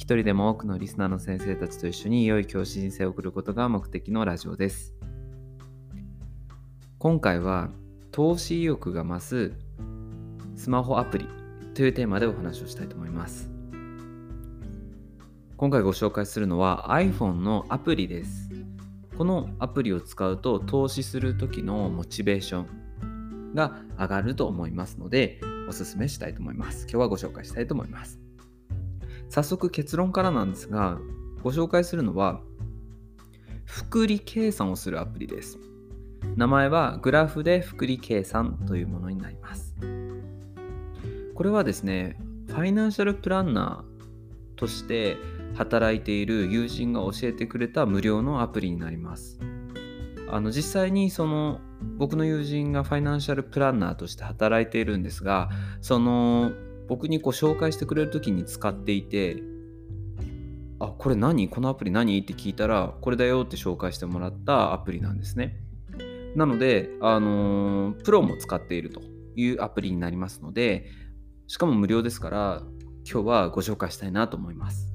一人でも多くのリスナーの先生たちと一緒に良い教師人生を送ることが目的のラジオです。今回は投資意欲が増すスマホアプリというテーマでお話をしたいと思います。今回ご紹介するのは iPhone のアプリです。このアプリを使うと投資する時のモチベーションが上がると思いますのでおすすめしたいと思います。今日はご紹介したいと思います。早速結論からなんですがご紹介するのは複利計算をするアプリです。名前はグラフで複利計算というものになります。これはですねファイナンシャルプランナーとして働いている友人が教えてくれた無料のアプリになります。あの実際にその僕の友人がファイナンシャルプランナーとして働いているんですがその僕にこう紹介してくれる時に使っていてあこれ何？このアプリ何？って聞いたらこれだよって紹介してもらったアプリなんですね。なので、あのープロも使っているというアプリになりますのでしかも無料ですから今日はご紹介したいなと思います。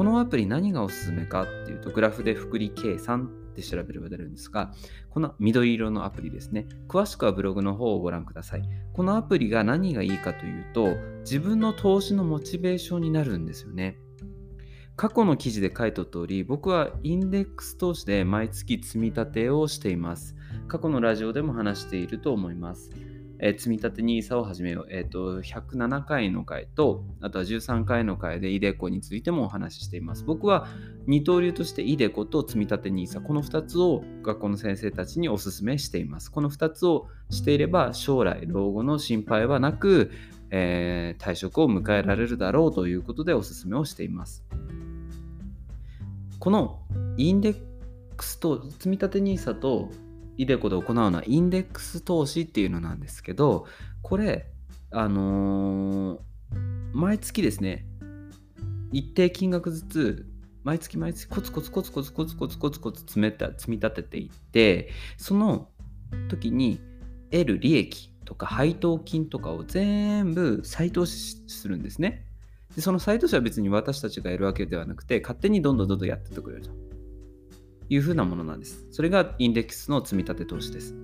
このアプリ何がおすすめかっていうとグラフで複利計算って調べれば出るんですがこの緑色のアプリですね。詳しくはブログの方をご覧ください。このアプリが何がいいかというと自分の投資のモチベーションになるんですよね。過去の記事で書いた通り僕はインデックス投資で毎月積み立てをしています。過去のラジオでも話していると思います。えー積み立て NISA を始めよう、えーと。107回の回と、あとは13回の回で iDeCo についてもお話ししています。僕は二刀流として iDeCo と積み立て NISA、この2つを学校の先生たちにお勧めしています。この2つをしていれば、将来老後の心配はなく、えー退職を迎えられるだろうということでお勧めをしています。このインデックスと積み立て NISA とイデコで行うのはインデックス投資っていうのなんですけどこれあのー毎月ですね一定金額ずつ毎月毎月コツコツコツコツコツコツコツコツ積めた積み立てていってその時に得る利益とか配当金とかを全部再投資するんですね。でその再投資は別に私たちがやるわけではなくて勝手にどんどんどんどんやってってくれると。いうふうなものなんです。それがインデックスの積立投資です。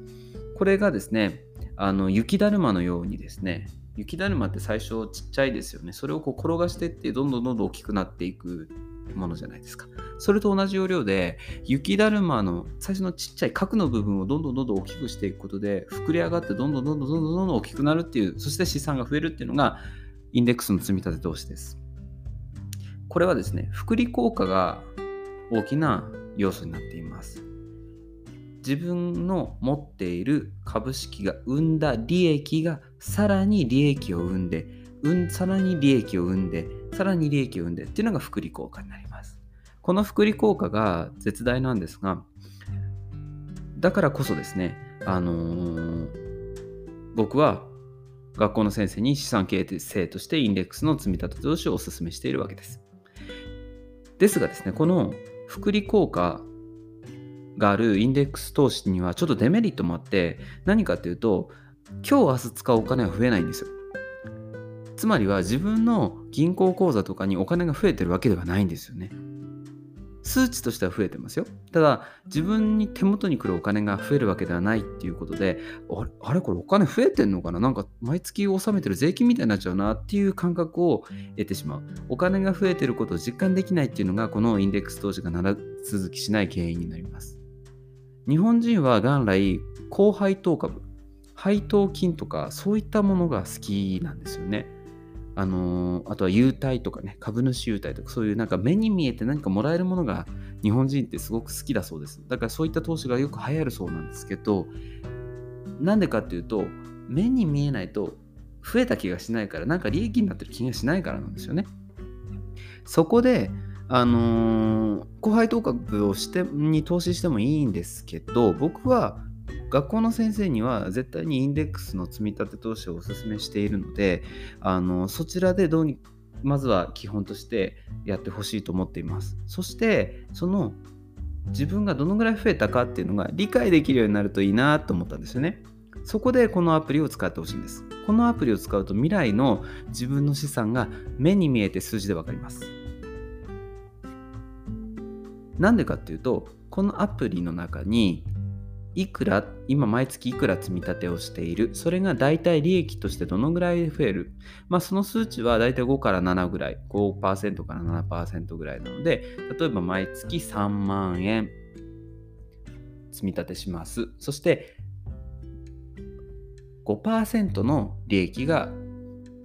これがですね、あの雪だるまのようにですね、雪だるまって最初ちっちゃいですよね。それをこう転がしてってどんどんどんどん大きくなっていくものじゃないですか。それと同じ要領で雪だるまの最初のちっちゃい角の部分をどんどんどんどん大きくしていくことで膨れ上がってどんどんどんどんどんどんどん大きくなるっていうそして資産が増えるっていうのがインデックスの積み立て投資です。これはですね、複利効果が大きな要素になっています。自分の持っている株式が生んだ利益がさらに利益を生んで、うん、さらに利益を生んで、さらに利益を生んでっていうのが複利効果になります。この複利効果が絶大なんですが、だからこそですね、あのー僕は学校の先生に資産形成としてインデックスの積み立て投資をお勧めしているわけです。ですがですね、この複利効果があるインデックス投資にはちょっとデメリットもあって何かっていうと今日明日使うお金は増えないんですよ。つまりは自分の銀行口座とかにお金が増えてるわけではないんですよね。数値としては増えてますよ。ただ自分に手元に来るお金が増えるわけではないっていうことであれこれお金増えてんのかな？なんか毎月納めてる税金みたいになっちゃうなっていう感覚を得てしまう。お金が増えてることを実感できないっていうのがこのインデックス投資が長続きしない原因になります。日本人は元来高配当株配当金とかそういったものが好きなんですよね。あのーあとは優待とかね株主優待とかそういうなんか目に見えて何かもらえるものが日本人ってすごく好きだそうです。だからそういった投資がよく流行るそうなんですけどなんでかっていうと目に見えないと増えた気がしないからなんか利益になってる気がしないからなんですよね。そこであのー、後輩当確をしてに投資してもいいんですけど僕は学校の先生には絶対にインデックスの積み立て投資をお勧めしているのであのそちらでどうにまずは基本としてやってほしいと思っています。そしてその自分がどのぐらい増えたかっていうのが理解できるようになるといいなと思ったんですよね。そこでこのアプリを使ってほしいんです。このアプリを使うと未来の自分の資産が目に見えて数字で分かります。なんでかっていうとこのアプリの中にいくら、今毎月いくら積み立てをしている。それが大体利益としてどのぐらい増える。まあその数値は大体5から7ぐらい、5%から7%ぐらいなので、例えば毎月3万円積み立てします。そして5%の利益が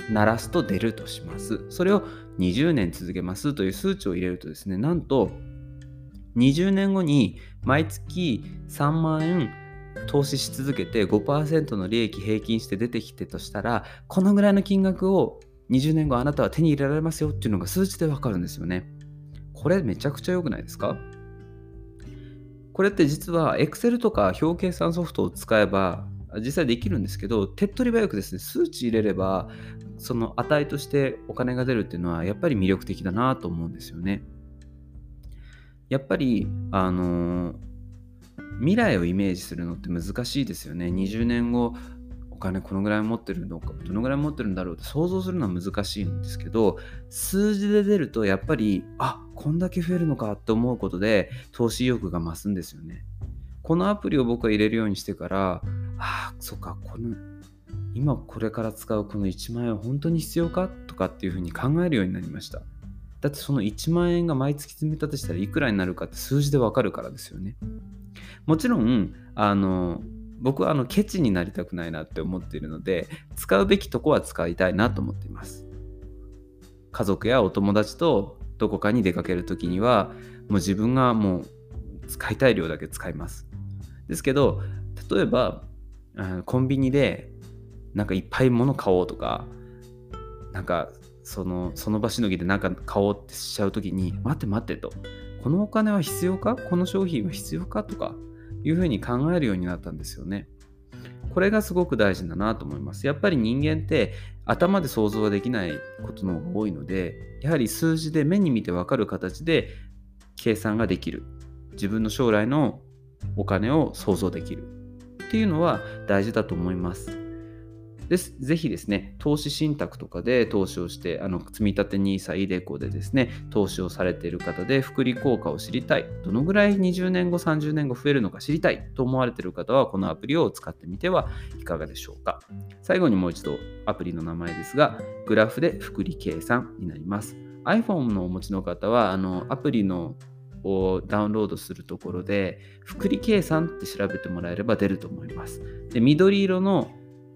鳴らすと出るとします。それを20年続けますという数値を入れるとですね、なんと20年後に毎月3万円投資し続けて5%の利益平均して出てきてとしたらこのぐらいの金額を20年後あなたは手に入れられますよっていうのが数値でわかるんですよね。これめちゃくちゃ良くないですか？これって実は Excel とか表計算ソフトを使えば実際できるんですけど手っ取り早くですね数値入れればその値としてお金が出るっていうのはやっぱり魅力的だなと思うんですよね。やっぱりあの未来をイメージするのって難しいですよね。20年後お金このぐらい持ってるのかどのぐらい持ってるんだろうって想像するのは難しいんですけど数字で出るとやっぱりあこんだけ増えるのかって思うことで投資意欲が増すんですよね。このアプリを僕は入れるようにしてからあそっかこの今これから使うこの1万円は本当に必要か？とかっていうふうに考えるようになりました。だってその1万円が毎月積み立てしたらいくらになるかって数字でわかるからですよね。もちろん、あの、僕はあのケチになりたくないなって思っているので、使うべきとこは使いたいなと思っています。家族やお友達とどこかに出かけるときには、もう自分がもう使いたい量だけ使います。ですけど、例えば、コンビニでなんかいっぱい物買おうとか、なんかそのその場しのぎで何か買おうってしちゃう時に待って待ってとこのお金は必要か？この商品は必要か？とかいうふうに考えるようになったんですよね。これがすごく大事だなと思います。やっぱり人間って頭で想像はできないことの方が多いので、やはり数字で目に見てわかる形で計算ができる。自分の将来のお金を想像できるっていうのは大事だと思います。です。ぜひですね、投資信託とかで投資をして、あの積立 NISA、イデコでですね、投資をされている方で、福利効果を知りたい、どのぐらい20年後、30年後増えるのか知りたいと思われている方は、このアプリを使ってみてはいかがでしょうか。最後にもう一度、アプリの名前ですが、グラフで福利計算になります。iPhone のお持ちの方は、あのアプリのをダウンロードするところで、福利計算って調べてもらえれば出ると思います。で緑色の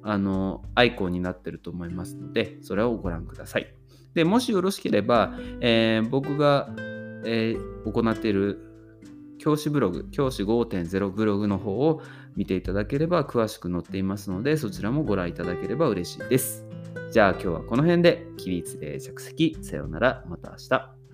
あのアイコンになってると思いますので、それをご覧ください。でもしよろしければ、えー、僕が、えー、行っている教師ブログ、教師5.0ブログの方を見ていただければ詳しく載っていますので、そちらもご覧いただければ嬉しいです。じゃあ今日はこの辺で起立で着席。さようなら。また明日。